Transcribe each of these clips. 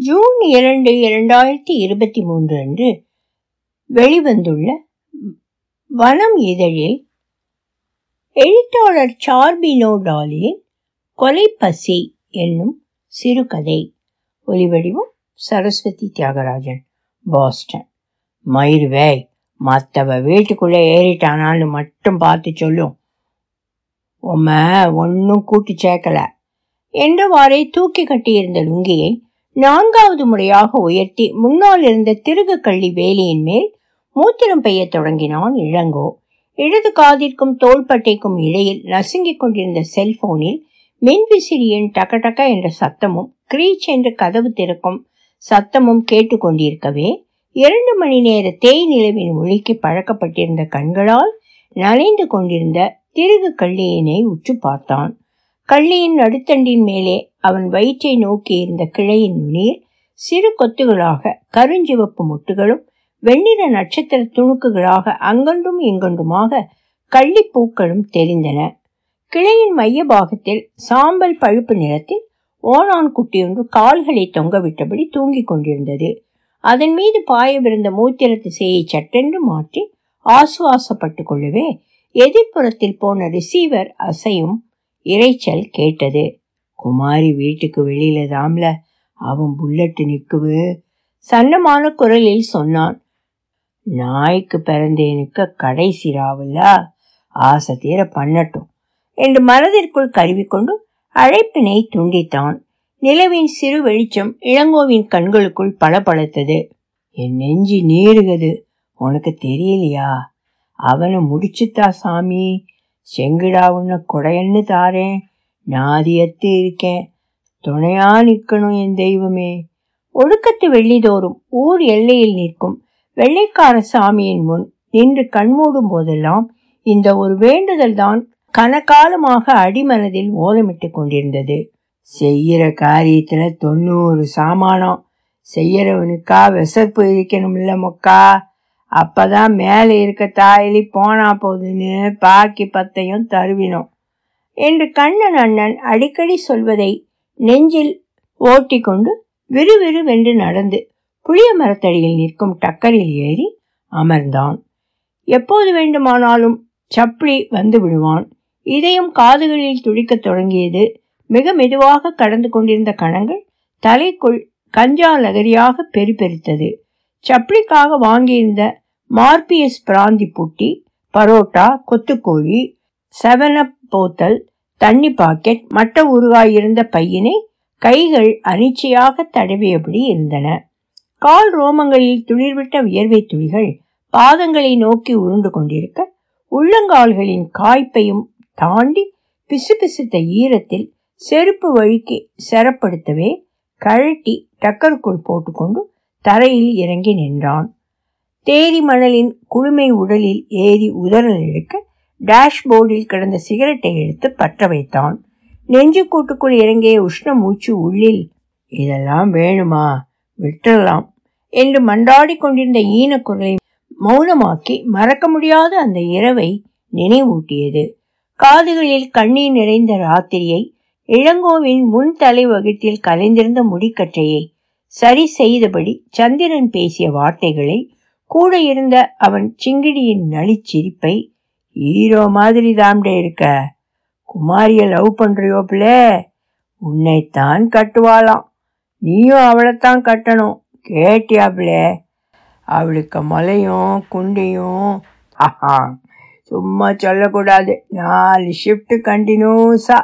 June இரண்டு இரண்டாயிரத்தி இருபத்தி மூன்று அன்று வெளிவந்துள்ள வனம் இதழில் எழுத்தாளர் சார்பினோ டாலியின் கொலைப்பசி என்னும் சிறுகதை. ஒலிவடிவம் சரஸ்வதி தியாகராஜன் பாஸ்டன். மயிர்வேய் மற்றவ வீட்டுக்குள்ளே ஏறிட்டானான்னு மட்டும் பார்த்து சொல்லும். உம ஒன்றும் கூட்டி சேர்க்கல. என்றவாறே தூக்கி கட்டியிருந்த லுங்கியை நான்காவது முறையாக உயர்த்தி முன்னால் இருந்த திருகு கள்ளி வேலியின் மேல் மூத்திரம் பெய்ய தொடங்கினான் இளங்கோ. இடது காதிற்கும் தோள்பட்டைக்கும் இடையில் நசுங்கிக் கொண்டிருந்த செல்போனில் மின்விசிறியின் டக டக என்ற சத்தமும் கிரீச் என்று கதவு திறக்கும் சத்தமும் கேட்டுக்கொண்டிருக்கவே இரண்டு மணி நேர தேய் நிலவின் ஒளிக்கு பழக்கப்பட்டிருந்த கண்களால் நனைந்து கொண்டிருந்த திருகு கள்ளியினை உற்று பார்த்தான். கள்ளியின் நடுத்தண்டின் மேலே அவன் வயிற்றை நோக்கி இருந்த கிளையின் நுனியில் சிறு கொத்துகளாக கருஞ்சிவப்பு முட்டுகளும் வெண்ணிற நட்சத்திர துணுக்குகளாக அங்கொன்றும் இங்கொன்றுமாக கள்ளிப்பூக்களும் தெரிந்தன. கிளையின் மைய பாகத்தில் சாம்பல் பழுப்பு நிறத்தில் ஓணான் குட்டியொன்று கால்களை தொங்கவிட்டபடி தூங்கிக் கொண்டிருந்தது. அதன் மீது பாயவிருந்த மூத்திர திசையை சட்டென்று மாற்றி ஆசுவாசப்பட்டு கொள்ளவே எதிர்ப்புறத்தில் போன ரிசீவர் அசையும் இரைச்சல் கேட்டது. குமாரி வீட்டுக்கு வெளியில தாம்ல. அவன் புல்லட்டு நிற்குவு சன்னமான குரலில் சொன்னான் நாய்க்கு பிறந்தேனுக்கு கடைசி ராவுல்ல ஆசை தீர பண்ணட்டும். என்று மனதிற்குள் கருவிக்கொண்டு அழைப்பினை துண்டித்தான். நிலவின் சிறு வெளிச்சம் இளங்கோவின் கண்களுக்குள் பளபளத்தது. என் நெஞ்சி நீருகது உனக்கு தெரியலையா? அவனை முடிச்சுத்தா சாமி. செங்குடா உன்னை கொடையன்னு தாரேன். நாதியத்து இருக்கேன் துணையா நிற்கணும் என் தெய்வமே. ஒழுக்கத்து வெள்ளிதோறும் ஊர் எல்லையில் நிற்கும் வெள்ளைக்கார சாமியின் முன் நின்று கண்மூடும் போதெல்லாம் இந்த ஒரு வேண்டுதல் தான் கனகாலமாக அடிமனதில் ஓலமிட்டு கொண்டிருந்தது. செய்யற காரியத்துல தொண்ணூறு சாமானம். செய்யறவனுக்கா விசப்பு இருக்கணும்ல மொக்கா? அப்பதான் மேலே இருக்க தாயிலி போனா போதுன்னு பாக்கி பத்தையும் தருவினோம். என்று கண்ணன் அண்ணன் அடிக்கடி சொல்வதை நெஞ்சில் ஓட்டிக்கொண்டு விறுவிறுவென்று நடந்து புளிய மரத்தடியில் நிற்கும் டக்கரில் ஏறி அமர்ந்தான். எப்போது வேண்டுமானாலும் சப்ளி வந்து விடுவான். இதயம் காதுகளில் துடிக்கத் தொடங்கியது. மிக மெதுவாக கடந்து கொண்டிருந்த கணங்கள் தலைக்குள் கஞ்சா லகரியாக பெருப்பெருத்தது சப்ளிக்காக வாங்கியிருந்த மார்பியஸ் பிராந்தி புட்டி பரோட்டா கொத்துக்கோழி செவனப் போத்தல் தண்ணி பாக்கெட் மட்ட ஊறுகாய் இருந்த பையினை கைகள் அனிச்சையாக தடவியபடி இருந்தன. கால் ரோமங்களில் துளிர்விட்ட வியர்வை துளிகள் பாதங்களை நோக்கி உருண்டு கொண்டிருக்க உள்ளங்கால்களின் காய்ப்பையும் தாண்டி பிசுபிசுத்த ஈரத்தில் செருப்பு வழுக்கி செரப்படுத்தவே கழட்டி டக்கருக்குள் போட்டுக்கொண்டு தரையில் இறங்கி நின்றான். தேரி மணலின் குளுமை உடலில் ஏறி உதறல் எடுக்க டேஷ்போர்டில் கிடந்த சிகரெட்டை எடுத்து பற்ற வைத்தான். நெஞ்சு கூட்டுக்குள் இறங்கிய உஷ்ண மூச்சு உள்ளில் இதெல்லாம் வேணுமா? விட்டுறலாம் என்று மன்றாடி கொண்டிருந்த ஈனக்குரலை மௌனமாக்கி மறக்க முடியாத அந்த இரவை நினைவூட்டியது. காதுகளில் கண்ணீர் நிறைந்த ராத்திரியை இளங்கோவின் முன் தலை வகுத்தில் கலைந்திருந்த முடிக்கற்றையை சரி செய்தபடி சந்திரன் பேசிய வார்த்தைகளை கூட இருந்த அவன் சிங்கிடியின் நளிச்சிரிப்பை ஹீரோ மாதிரி தாம்டே இருக்க. குமாரிய லவ் பண்றியோப்ல உன்னைத்தான் கட்டுவாளாம். நீயும் அவளைத்தான் கட்டணும். கேட்டியாப்ல அவளுக்கு மலையும் குண்டையும் ஆஹா சும்மா சொல்லக்கூடாது. நாலு ஷிஃப்ட் கண்டினியூஸா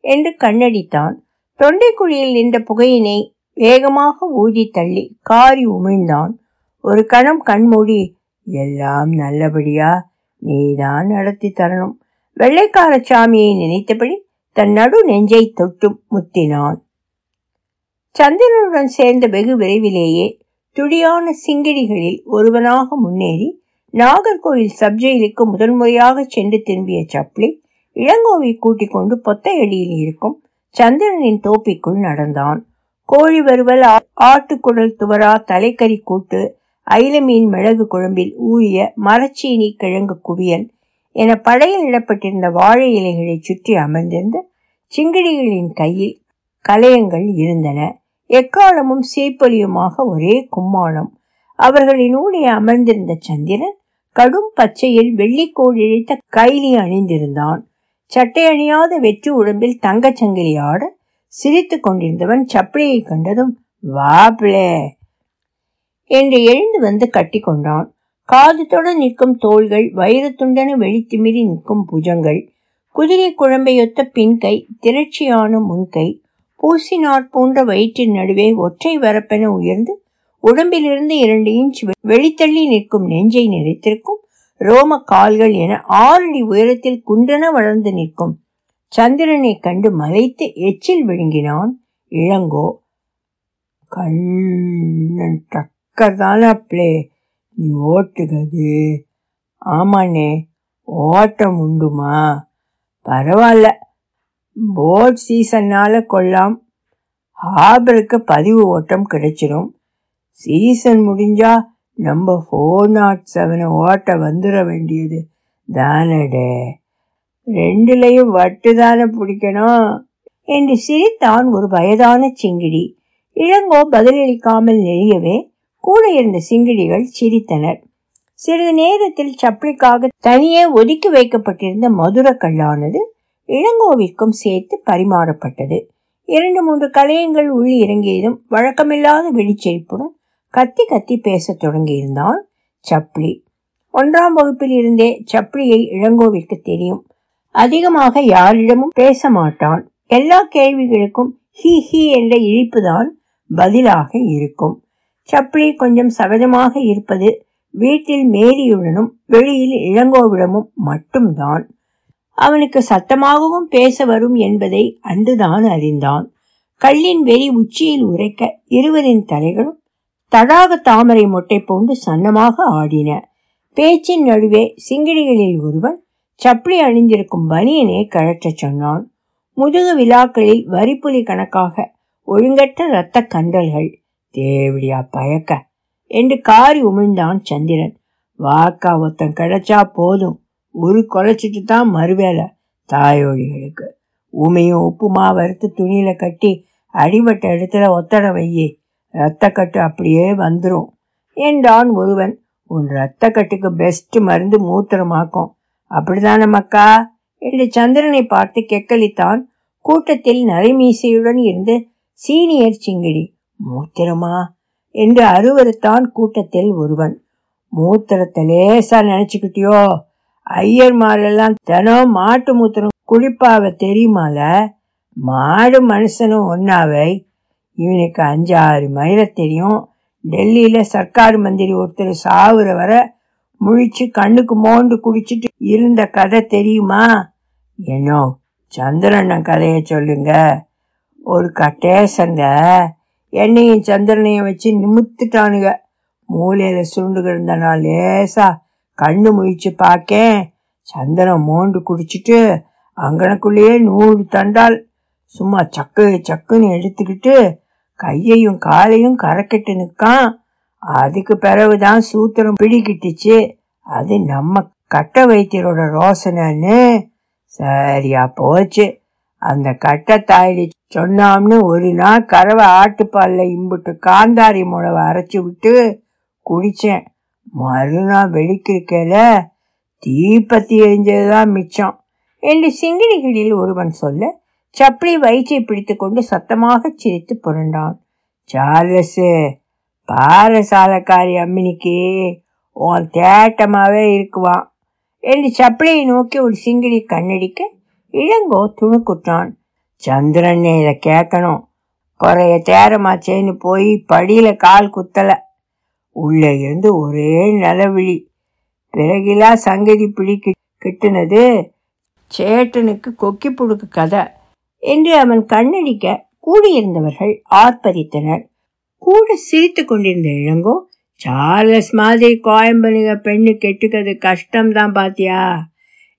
என்று கண்ணடித்தான். தொண்டைக்குழியில் நின்ற புகையினை வேகமாக ஊதி தள்ளி காரி உமிழ்ந்தான். ஒரு கணம் கண்மூடி எல்லாம் நல்லபடியா? நீதான் நடத்தி தரணும். வெள்ளைக்கார சாமியை நினைத்தபடி தன் நடு நெஞ்சை தொட்டு முத்தினான். சந்திரனுடன் சேர்ந்த வெகு விரைவிலேயே துடியான சிங்கிடிகளில் ஒருவனாக முன்னேறி நாகர்கோவில் சப்ஜெயிலுக்கு முதன்முறையாக சென்று திரும்பிய சப்ளி இளங்கோவை கூட்டிக் கொண்டு பொத்தையடியில் இருக்கும் சந்திரனின் தோப்பிக்குள் நடந்தான். கோழி வருவல் ஆட்டுக்குடல் துவரா தலைக்கறி கூட்டு ஐலமீன் மிளகு குழம்பில் ஊறிய மரச்சீனி கிழங்கு குவியல் என படையில் இடப்பட்டிருந்த வாழை இலைகளை சுற்றி அமர்ந்திருந்த சிங்கிடிகளின் கையில் கலையங்கள் இருந்தன. எக்காலமும் சீப்பொலியுமாக ஒரே கும்மாளம். அவர்களின் ஊடே அமர்ந்திருந்த சந்திரன் கடும் பச்சையில் வெள்ளிக்கோள் இழைத்த கைலி அணிந்திருந்தான். சட்டை அணியாத வெற்றி உடம்பில் தங்கச்சங்கிலி ஆட சிரித்து கொண்டிருந்தவன் சப்பளையை கண்டதும் வாப்ளே என்று எழுந்து வந்து கட்டி கொண்டான் காது தொட நிற்கும் தோள்கள் வைரத்துண்டன வெளித்திமிரி நிற்கும் புஜங்கள் குதிரை குழம்பையொத்த பின்கை திரட்சியான முன்கை பூசினாற் போன்ற வயிற்றின் நடுவே ஒற்றை வரப்பென உயர்ந்து உடம்பிலிருந்து இரண்டு இன்ச் வெளித்தள்ளி நிற்கும் நெஞ்சை நிறைத்திருக்கும் ரோம கால்கள் என ஆறடி உயரத்தில் குன்றென வளர்ந்து நிற்கும். சந்திரனை கண்டு மலைத்து எச்சில் விழுங்கினான். இளங்கோ கண்ணன் டக்கர் தானே நீ ஓட்டுகிறது ஆமாண்ணே ஓட்டம் உண்டுமா? பரவாயில்ல போட் சீசன்னால் கொள்ளாம். ஹாபருக்கு பதிவு ஓட்டம் கிடைச்சிடும் சீசன் முடிஞ்சா நம்ம ஃபோர் நாட் செவனை ஓட்ட வந்துட வேண்டியது தானடே. ரெண்டுலையும் வட்டு தானே பிடிக்கணும்? என்று சிரித்தான் ஒரு வயதான சிங்கிடி. இளங்கோ பதிலளிக்காமல் நெறியவே கூட இருந்த சிங்கிடிகள் சிரித்தனர். சிறிது நேரத்தில் சப்ளிக்காக தனியே ஒதுக்கி வைக்கப்பட்டிருந்த மதுர கல்லானது இளங்கோவிற்கும் சேர்த்து பரிமாறப்பட்டது. இரண்டு மூன்று கலையங்கள் உள் இறங்கியதும் வழக்கமில்லாத விழிச்செழிப்புடன் கத்தி கத்தி பேசத் தொடங்கியிருந்தான் சப்ளி. ஒன்றாம் வகுப்பில் இருந்தே சப்ளியை இளங்கோவிற்கு தெரியும். அதிகமாக யாரிடமும் பேச மாட்டான். எல்லா கேள்விகளுக்கும் ஹி ஹி என்ற இழிப்புதான் பதிலாக இருக்கும். சப்ளி கொஞ்சம் சகஜமாக இருப்பது வீட்டில் மேரியுடனும் வெளியில் இளங்கோவிடமும் மட்டும்தான். அவனுக்கு சத்தமாகவும் பேச வரும் என்பதை அன்றுதான் அறிந்தான். கல்லின் வெறி உச்சியில் உரைக்க இருவரின் தலைகளும் தடாக தாமரை மொட்டை போன்று சன்னமாக ஆடின. பேச்சின் நடுவே சிங்கிடிகளில் ஒருவன் சப்ளி அணிந்திருக்கும் பனியனை கழற்றச் சொன்னான். முதுகு விழாக்களில் வரிப்புலி கணக்காக ஒழுங்கற்ற இரத்த கண்டல்கள் தேவடியா பயக்க. என்று காரி உமிழ்ந்தான் சந்திரன். வாக்கா ஒருத்தன் கிடைச்சா போதும். ஒரு குலைச்சிட்டு தான் மறுவேலை தாயோழிகளுக்கு. உமையும் உப்புமா வறுத்து துணியில கட்டி அடிபட்ட இடத்துல ஒத்தட வையே. ரத்தக்கட்டு அப்படியே வந்துடும் என்றான் ஒருவன். உன் ரத்தக்கட்டுக்கு பெஸ்ட் மருந்து மூத்திரமாக்கும். அப்படிதான மக்கா என்று சந்திரனை பார்த்து கெக்கலித்தான் கூட்டத்தில் நரைமீசையுடன் இருந்து சீனியர் சிங்கிடி மூத்திரமா? என்று அறுவருத்தான் கூட்டத்தில் ஒருவன். மூத்திரத்தை லேசா நினைச்சுக்கிட்டியோ? ஐயர்மாரெல்லாம் தினம் மாட்டு மூத்திரம் குளிப்பாவ தெரியுமால? மாடு மனுஷனும் ஒன்னாவை இவனுக்கு அஞ்சு ஆறு மைல தெரியும். டெல்லியில சர்க்கார் மந்திரி ஒருத்தர் சாவுற வர முழிச்சு கண்ணுக்கு மோண்டு குடிச்சிட்டு இருந்த கதை தெரியுமா? என்னோ சந்திரண்ணன் கதையை சொல்லுங்க. ஒரு கட்டேசங்க என்னையும் சந்திரனையும் வச்சு நிமித்துட்டானுங்க மூலையில சுருண்டு கிடந்த நான் லேசா கண்ணு முழிச்சு பார்க்கேன். சந்திரன் மோண்டு குடிச்சிட்டு அங்கனக்குள்ளேயே நூறு தண்டால் சும்மா சக்கு சக்குன்னு எடுத்துக்கிட்டு கையையும் காலையும் கரக்கெட்டு நிற்கான். அதுக்கு பிறகுதான் சூத்திரம் பிடிக்கிட்டுச்சு. அது நம்ம கட்ட வைத்தியரோட ரோசனைன்னு. சரியா போச்சு. அந்த கட்டை தாயடி சொன்னாம்னு ஒரு நாள் கறவை ஆட்டுப்பாலில் இம்புட்டு காந்தாரி முளவை அரைச்சி விட்டு குடித்தேன் மறுநாள் வெளிக்கிருக்கையில தீப்பத்தி எரிஞ்சது தான் மிச்சம் என்று சிங்கிடிகளில் ஒருவன் சொல்ல சப்ளி வயிற்றை பிடித்துக்கொண்டு சத்தமாக சிரித்து புரண்டான். சார்லஸு பாரசாலக்காரி அம்மினிக்கு உன் தேட்டமாகவே இருக்குவான் என்று சப்ளியை நோக்கி ஒரு சிங்கிடி கண்ணடிக்க இளங்கோ துணுக்குற்றான். சந்திரன் இதை கேட்கணும். குறைய தேரமாச்சேன்னு போய் படியில கால் குத்தல. உள்ளே இருந்து ஒரே நிலவிழி. பிறகிலா சங்கதி பிடி கிட்டுனது சேட்டனுக்கு கொக்கி புடுக்கு கதை என்று அவன் கண்ணடிக்க கூடியிருந்தவர்கள் ஆர்ப்பரித்தனர். கூட சிரித்து கொண்டிருந்த இளங்கோ சார்லஸ் மாதிரி கோயம்பனுங்க பெண்ணு கெட்டுக்கிறது கஷ்டம்தான் பாத்தியா?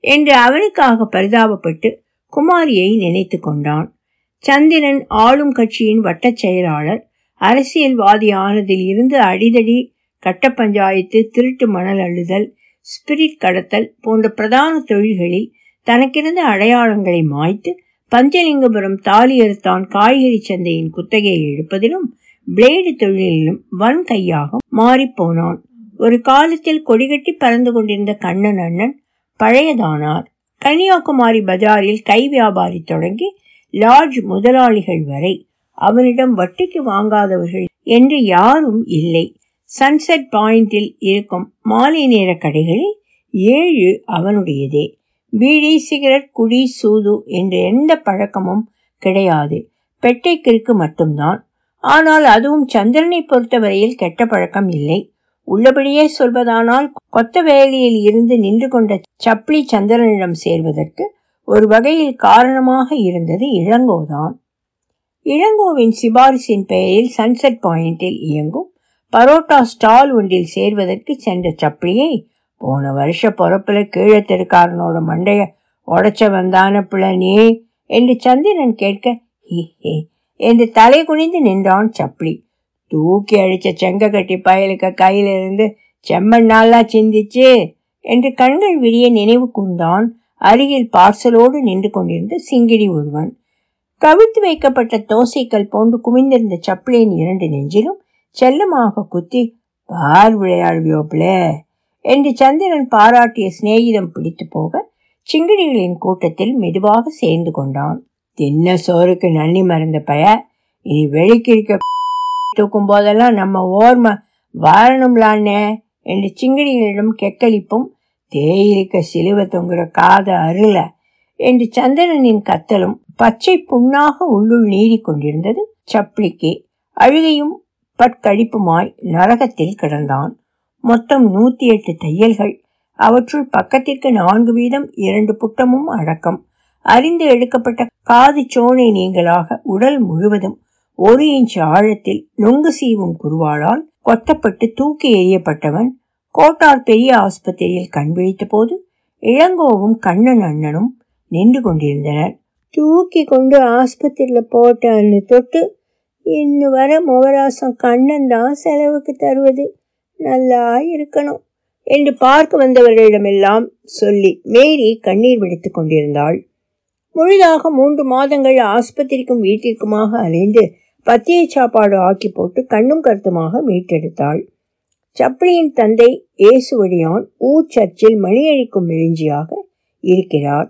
என்று அவனுக்காக பரிதாபப்பட்டு குமாரியை நினைத்து கொண்டான். சந்திரன் ஆளும் கட்சியின் வட்டச் செயலாளர் அரசியல்வாதியானதில் இருந்து அடிதடி கட்ட பஞ்சாயத்து திருட்டு மணல் அள்ளுதல் ஸ்பிரிட் கடத்தல் போன்ற பிரதான தொழில்களில் தனக்கிருந்த அடையாளங்களை மாய்த்து பஞ்சலிங்கபுரம் தாலியறுத்தான் காய்கறி சந்தையின் குத்தகையை எடுப்பதிலும் பிளேடு தொழிலிலும் வன் கையாக மாறிப்போனான் ஒரு காலத்தில் கொடிகட்டி பறந்து கொண்டிருந்த கண்ணன் அண்ணன் பழையதானார். கன்னியாகுமரி பஜாரில் கை வியாபாரி தொடங்கி லாட்ஜ் முதலாளிகள் வரை அவனிடம் வட்டிக்கு வாங்காதவர்கள் என்று யாரும் இல்லை. சன்செட் பாயிண்டில் இருக்கும் மாலை நேர கடைகளில் ஏழு அவனுடையதே. பீடி சிகரெட் குடி சூது என்ற எந்த பழக்கமும் கிடையாது. பெட்டைக்கிற்கு மட்டும்தான். ஆனால் அதுவும் சந்திரனை பொறுத்தவரையில் கெட்ட பழக்கம் இல்லை. உள்ளபடியே சொல்வதானால் கொத்த வேலையில் இருந்து நின்று கொண்ட சப்ளி சந்திரனிடம் சேர்வதற்கு ஒரு வகையில் காரணமாக இருந்தது இளங்கோதான். இளங்கோவின் சிபாரிசின் பெயரில் சன்செட் பாயிண்டில் இயங்கும் பரோட்டா ஸ்டால் ஒன்றில் சேர்வதற்கு சென்ற சப்ளியை போன வருஷ பொறப்புல கீழே தெருக்காரனோட மண்டைய உடைச்ச வந்தான பிள்ளனே என்று சந்திரன் கேட்க ஹி ஹே என்று தலை குனிந்து நின்றான் சப்ளி. தூக்கி அழிச்ச செங்க கட்டி பயலுக்க கையிலிருந்து இருந்து செம்மண் நாளா சிந்திச்சு என்று கண்கள் விடிய நினைவு கூர்ந்தான். அருகில் பார்சலோடு நின்று கொண்டிருந்த சிங்கிடி ஒருவன். கவிழ்த்து வைக்கப்பட்ட தோசைக்கல் போன்று குமிந்திருந்த சப்ளியின் இரண்டு நெஞ்சிலும் செல்லமாக குத்தி பார் விளையாடுவியோப்ளே என்று சந்திரன் பாராட்டிய சிநேகிதம் பிடித்து போக சிங்கிடிகளின் கூட்டத்தில் மெதுவாக சேர்ந்து கொண்டான். தின்ன சோறுக்கு நன்னி மறந்த பய இனி வெளிக்கிருக்க தூக்கும் போதெல்லாம் நம்ம ஓர்ம வாழணும்லான்னே என்று சிங்கிடிகளிடம் கெக்களிப்பும் தேயிருக்க சிலுவை தொங்குற காத அருள என்று சந்திரனின் கத்தலும் பச்சை புண்ணாக உள்ளுள் நீறி கொண்டிருந்தது. சப்ளிக்கு அழுகையும் பட்கழிப்புமாய் நரகத்தில் கிடந்தான். மொத்தம் நூத்தி எட்டு தையல்கள் அவற்றுள் பக்கத்திற்கு நான்கு வீதம் இரண்டு புட்டமும் அடக்கம். அறிந்து எடுக்கப்பட்ட காது சோனை நீங்களாக உடல் முழுவதும் ஒரு இன்ச் ஆழத்தில் நொங்கு சீவும் குருவாளால் கொத்தப்பட்டு தூக்கி எறியப்பட்டவன் கோட்டார் பெரிய ஆஸ்பத்திரியில் கண் விழித்த போது இளங்கோவும் கண்ணன் அண்ணனும் நின்று கொண்டிருந்தனர். தூக்கி கொண்டு ஆஸ்பத்திரியில போட்டான்னு தொட்டு இன்னும் வர முகராசம் கண்ணன் தான் செலவுக்கு தருவது. நல்லா இருக்கணும் என்று பார்க்க வந்தவர்களிடமெல்லாம் சொல்லி மேரி கண்ணீர் விடுத்துக் கொண்டிருந்தாள். முழுதாக மூன்று மாதங்கள் ஆஸ்பத்திரிக்கும் வீட்டிற்குமாக அலைந்து பத்திய சாப்பாடு ஆக்கி போட்டு கண்ணும் கருத்துமாக மீட்டெடுத்தாள். சப்ளியின் தந்தை ஏசுவடியான் ஊர் சர்ச்சில் மணியழிக்கும் மெலிஞ்சியாக இருக்கிறார்.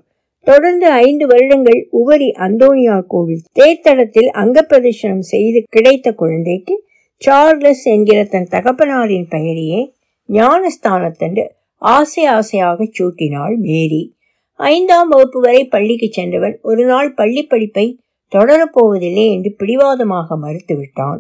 தொடர்ந்து ஐந்து வருடங்கள் உவரி அந்தோனியார் கோவில் தேர்தளத்தில் அங்கப்பிரதர்ஷனம் செய்து கிடைத்த குழந்தைக்கு சார்லஸ் என்கிற தன் தகப்பனாரின் பெயரையே ஞானஸ்தானத்தன்று ஆசை ஆசையாக சூட்டினாள் மேரி. ஐந்தாம் வகுப்பு வரை பள்ளிக்கு சென்றவன் ஒரு நாள் பள்ளி படிப்பை தொடரப்போவதில்லை என்று பிடிவாதமாக மறுத்துவிட்டான்.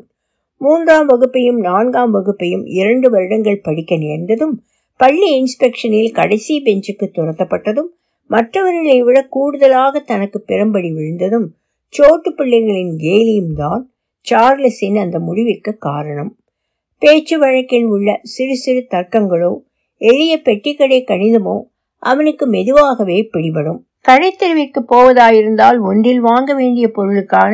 மூன்றாம் வகுப்பையும் நான்காம் வகுப்பையும் இரண்டு வருடங்கள் படிக்க நேர்ந்ததும் பள்ளி இன்ஸ்பெக்ஷனில் கடைசி பெஞ்சுக்கு துரத்தப்பட்டதும் மற்றவர்களை விட கூடுதலாக தனக்கு பெரும்படி விழுந்ததும் சோட்டு பிள்ளைகளின் கேலியும் தான் சார்லஸின் அந்த முடிவிற்கு காரணம். பேச்சு வழக்கில் உள்ள சிறு சிறு தர்க்கங்களோ எளிய பெட்டிக்கடை கணிதமோ அவனுக்கு மெதுவாகவே பிடிபடும். கடைத்தெருவிற்கு போவதாயிருந்தால் ஒன்றில் வாங்க வேண்டிய பொருளுக்கான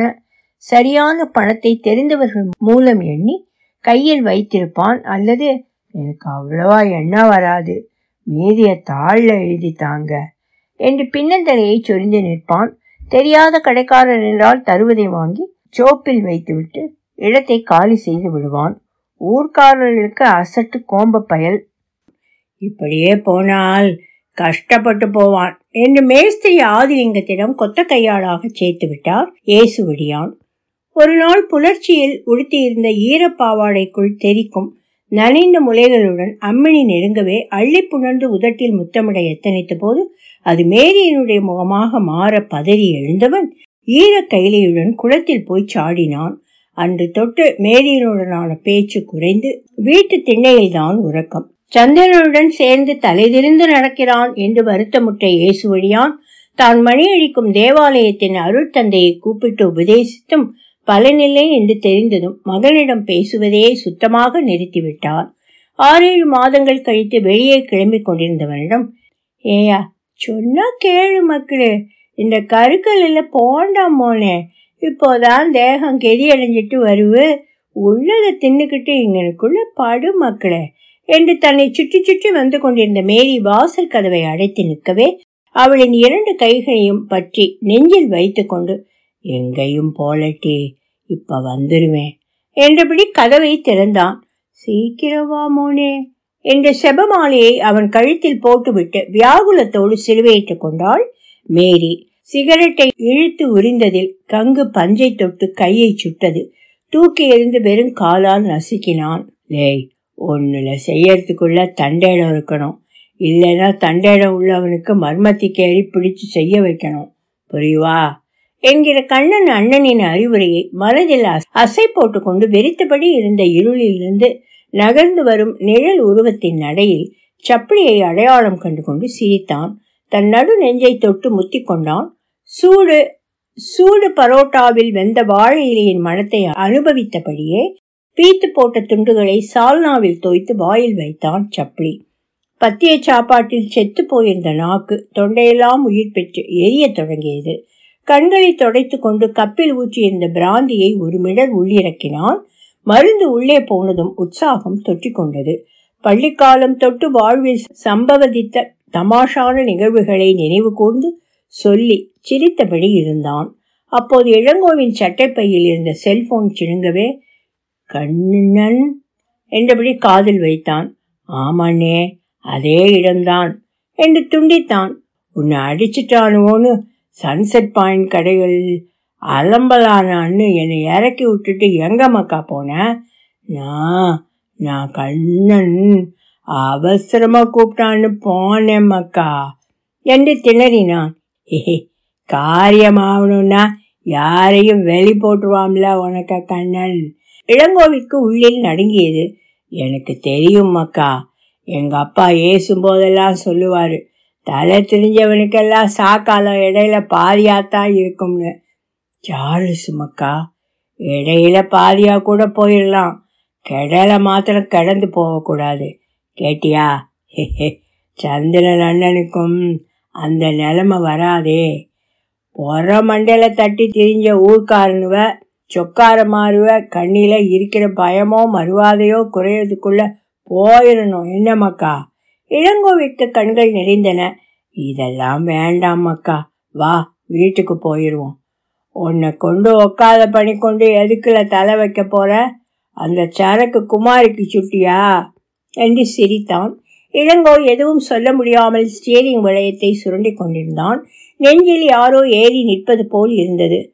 சரியான பணத்தை தெரிந்தவர்கள் மூலம் எண்ணி கையில் வைத்திருப்பான். அல்லது எனக்கு அவ்வளவா எண்ணம் வராது. மீதிய தாழ்ல எழுதி தாங்க என்று பின்னந்தலையை சொரிந்து நிற்பான். தெரியாத கடைக்காரர் என்றால் தருவதை வாங்கி சோப்பில் வைத்துவிட்டு இடத்தை காலி செய்து விடுவான். ஊர்க்காரர்களுக்கு அசட்டு கோம்ப பயல். இப்படியே போனால் கஷ்டப்பட்டு போவான் என்று மேஸ்திரி ஆதிலிங்கத்திடம் கொத்த கையாளாக சேர்த்து விட்டார் ஏசுவடியான் ஒரு நாள் புலர்ச்சியில் உடுத்தியிருந்த ஈரப்பாவாடைக்குள் தெரிக்கும் நனைந்த முலைகளுடன் அம்மினி நெருங்கவே அள்ளி புணர்ந்து உதட்டில் முத்தமிட எத்தனைத்த போது அது மேரியினுடைய முகமாக மாற பதறி எழுந்தவன் ஈர கைலியுடன் குளத்தில் போய் சாடினான். அன்று தொட்டு மேரியனுடனான பேச்சு குறைந்து வீட்டு திண்ணையில்தான் உறக்கம். சந்திரனுடன் சேர்ந்து தலைதிரிந்து நடக்கிறான் என்று வருத்தமுட்ட இயேசுவடியான் தான் மணியடிக்கும் தேவாலயத்தின் அருட்தந்தையை கூப்பிட்டு உபதேசித்தும் பலனில்லை என்று தெரிந்ததும் மகனிடம் பேசுவதையே சுத்தமாக நிறுத்திவிட்டார். ஆறேழு மாதங்கள் கழித்து வெளியே கிளம்பிக் கொண்டிருந்தவனிடம் ஏயா சொன்னா கேளு மக்களே இந்த கருக்கல்ல போண்டாம் போனே இப்போதான் தேகம் கெதி அடைஞ்சிட்டு வருவு உள்ளதை தின்னுக்கிட்டு இங்கனுக்குள்ள படு மக்களே. என்று தன்னை சுற்றி சுற்றி வந்து கொண்டிருந்த மேரி வாசல் கதவை அடைத்து நிற்கவே அவளின் இரண்டு கைகளையும் பற்றி நெஞ்சில் வைத்துக்கொண்டு எங்கேயும் போலட்டி இப்ப வந்துருவேன் என்றபடி கதவை திறந்தான். சீக்கிரவா மோனே என்ற செபமாலையை அவன் கழுத்தில் போட்டுவிட்டு வியாகுலத்தோடு சிலுவையிட்டுக் கொண்டாள் மேரி. சிகரெட்டை இழுத்து உரிந்ததில் கங்கு பஞ்சை தொட்டு கையை சுட்டது. தூக்கி எறிந்து வெறும் காலால் நசுக்கினான். லேய் ஒன்றில் செய்யறதுக்குள்ள தண்டேடம் இருக்கணும். இல்லைன்னா தண்டேடம் உள்ளவனுக்கு மர்மத்திக்கேறி பிடிச்சு செய்ய வைக்கணும். புரியுவா? என்கிற கண்ணன் அண்ணனின் அறிவுரையை மனதில் அசை போட்டுக்கொண்டு வெறித்தபடி இருந்த இருளிலிருந்து நகர்ந்து வரும் நிழல் உருவத்தின் நடையில் சப்பளியை அடையாளம் கண்டு கொண்டு சிரித்தான். தன் நடு நெஞ்சை தொட்டு முத்தி கொண்டான். சூடு சூடு பரோட்டாவில் வெந்த வாழை இலையின் மனத்தை அனுபவித்தபடியே பீத்து போட்ட துண்டுகளை சால்னாவில் தோய்த்து வாயில் வைத்தான் சப்ளி. பத்திய சாப்பாட்டில் செத்து போயிருந்த நாக்கு தொண்டையெல்லாம் உயிர் பெற்று எரிய தொடங்கியது. கண்களை தொடைத்து கொண்டு கப்பில் ஊற்றியிருந்த பிராந்தியை ஒரு மிடர் உள்ளிறக்கினான். மருந்து உள்ளே போனதும் உற்சாகம் தொற்றிக்கொண்டது பள்ளிக்காலம் தொட்டு வாழ்வில் சம்பவதித்த தமாஷான நிகழ்வுகளை நினைவு கூர்ந்து சொல்லி சிரித்தபடி இருந்தான். அப்போது இளங்கோவின் சட்டைப்பையில் இருந்த செல்போன் சிழுங்கவே கண்ணன் என்றபடி காதில் வைத்தான். ஆமாண்ணே அதே இடம்தான் என்று துண்டித்தான். உன்னை அடிச்சிட்டானுவோன்னு சன்செட் பாயிண்ட் கடைகள் அலம்பலானான்னு என்னை இறக்கி விட்டுட்டு எங்கம்மாக்கா போனேன் நான் நான் கண்ணன் அவசரமாக கூப்பிட்டான்னு போனேன் மக்கா என்று திணறினான். ஏ காரியமாகணும்னா யாரையும் வெளி போட்டுருவாம்ல உனக்க கண்ணன். இளங்கோவிற்கு உள்ளில் நடுங்கியது. எனக்கு தெரியும் அக்கா எங்க அப்பா ஏசும் போதெல்லாம் சொல்லுவாரு தலை தெரிஞ்சவனுக்கெல்லாம் சாக்காலம் இடையில பாதியாத்தான் இருக்கும்னு. சார்லஸ் மக்கா இடையில பாதியா கூட போயிடலாம். கிடல மாத்திரம் கிடந்து போகக்கூடாது. கேட்டியா? சந்திரன் அண்ணனுக்கும் அந்த நிலைமை வராதே. பொற மண்டையில தட்டி திரிஞ்ச ஊர்க்காரனுவ சொக்கார மாறுவ கண்ணில இருக்கிற பயமோ மறுவாதையோ குறையதுக்குள்ள போயிடணும் என்னம்மாக்கா மக்கா? இளங்கோவிற்கு கண்கள் நிறைந்தன இதெல்லாம் வேண்டாமக்கா வா வீட்டுக்கு போயிடுவோம் உன்னை கொண்டு உக்காத பணி கொண்டு எதுக்குல தலை வைக்க போற? அந்த சரக்கு குமாரிக்கு சுட்டியா? என்று சிரித்தான். இளங்கோ எதுவும் சொல்ல முடியாமல் ஸ்டியரிங் வளையத்தை சுரண்டி கொண்டிருந்தான். நெஞ்சில் யாரோ ஏறி நிற்பது போல் இருந்தது.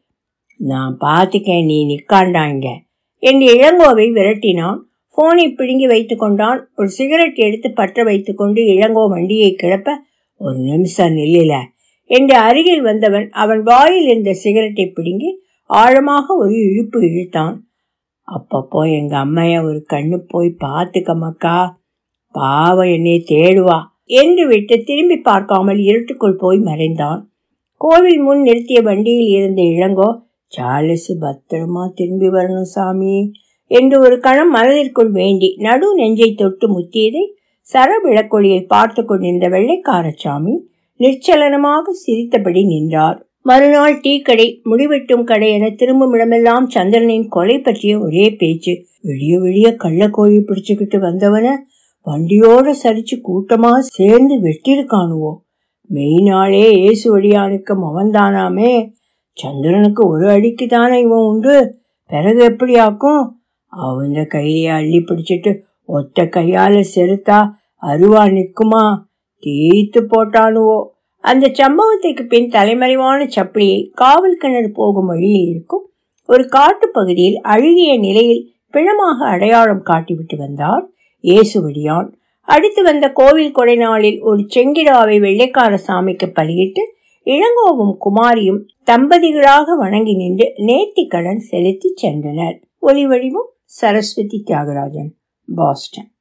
நான் பார்த்துக்கேன் நீ நிற்காண்டா இங்க என்று இளங்கோவை விரட்டினான். போனை பிடுங்கி வைத்து கொண்டான். ஒரு சிகரெட் எடுத்து பற்ற வைத்துக்கொண்டு இளங்கோ வண்டியை கிளப்ப ஒரு நிமிஷம் நில்லில. என்று அருகில் வந்தவன் அவன் வாயில் இருந்த சிகரெட்டை பிடுங்கி ஆழமாக ஒரு இழுப்பு இழுத்தான். அப்பப்போ எங்க அம்மைய ஒரு கண்ணு போய் பார்த்துக்க மக்கா. பாவம் என்னை தேடுவா. என்று விட்டு திரும்பி பார்க்காமல் இருட்டுக்குள் போய் மறைந்தான். கோவில் முன் நிறுத்திய வண்டியில் இருந்த இளங்கோ சார்லஸ் பத்திரமா திரும்பி வரணும் சாமி என்று ஒரு கணம் மனதிற்குள் வேண்டி நடு நெஞ்சை தொட்டு முத்தியதை சரவிளக்கொழியில் பார்த்து கொண்டிருந்த வெள்ளைக்காரசாமி நிச்சலனமாக சிரித்தபடி நின்றார். மறுநாள் டீ கடை முடிவெட்டும் கடை என திரும்பும் இடமெல்லாம் சந்திரனின் கொலை பற்றிய ஒரே பேச்சு. விடிய விடிய கள்ளக்கோழி பிடிச்சுக்கிட்டு வந்தவன வண்டியோட சரிச்சு கூட்டமா சேர்ந்து வெட்டிருக்கானுவோ. மெய்நாளே இயேசு வழியானுக்கு மவன்தானாமே சந்திரனுக்கு ஒரு அடிக்கு தானே இவன் உண்டு? பிறகு எப்படி ஆக்கும்? அவந்த அள்ளி பிடிச்சிட்டு ஒத்த கையால செலுத்தா அருவா நிற்குமா? தீத்து போட்டானுவோ. அந்த சம்பவத்துக்கு பின் தலைமறைவான சப்படியை காவல் கிணறு போகும் வழியில் இருக்கும் ஒரு காட்டு பகுதியில் அழுகிய நிலையில் பிணமாக அடையாளம் காட்டிவிட்டு வந்தார் இயேசுவடியான் அடுத்து வந்த கோவில் கொடை நாளில் ஒரு செங்கிடாவை வெள்ளைக்கார சாமிக்கு பலியிட்டு இளங்கோவும் குமாரியும் தம்பதிகளாக வணங்கி நின்று நேர்த்தி கடன் செலுத்தி சென்றனர். ஒலி வடிவம் சரஸ்வதி தியாகராஜன் பாஸ்டன்.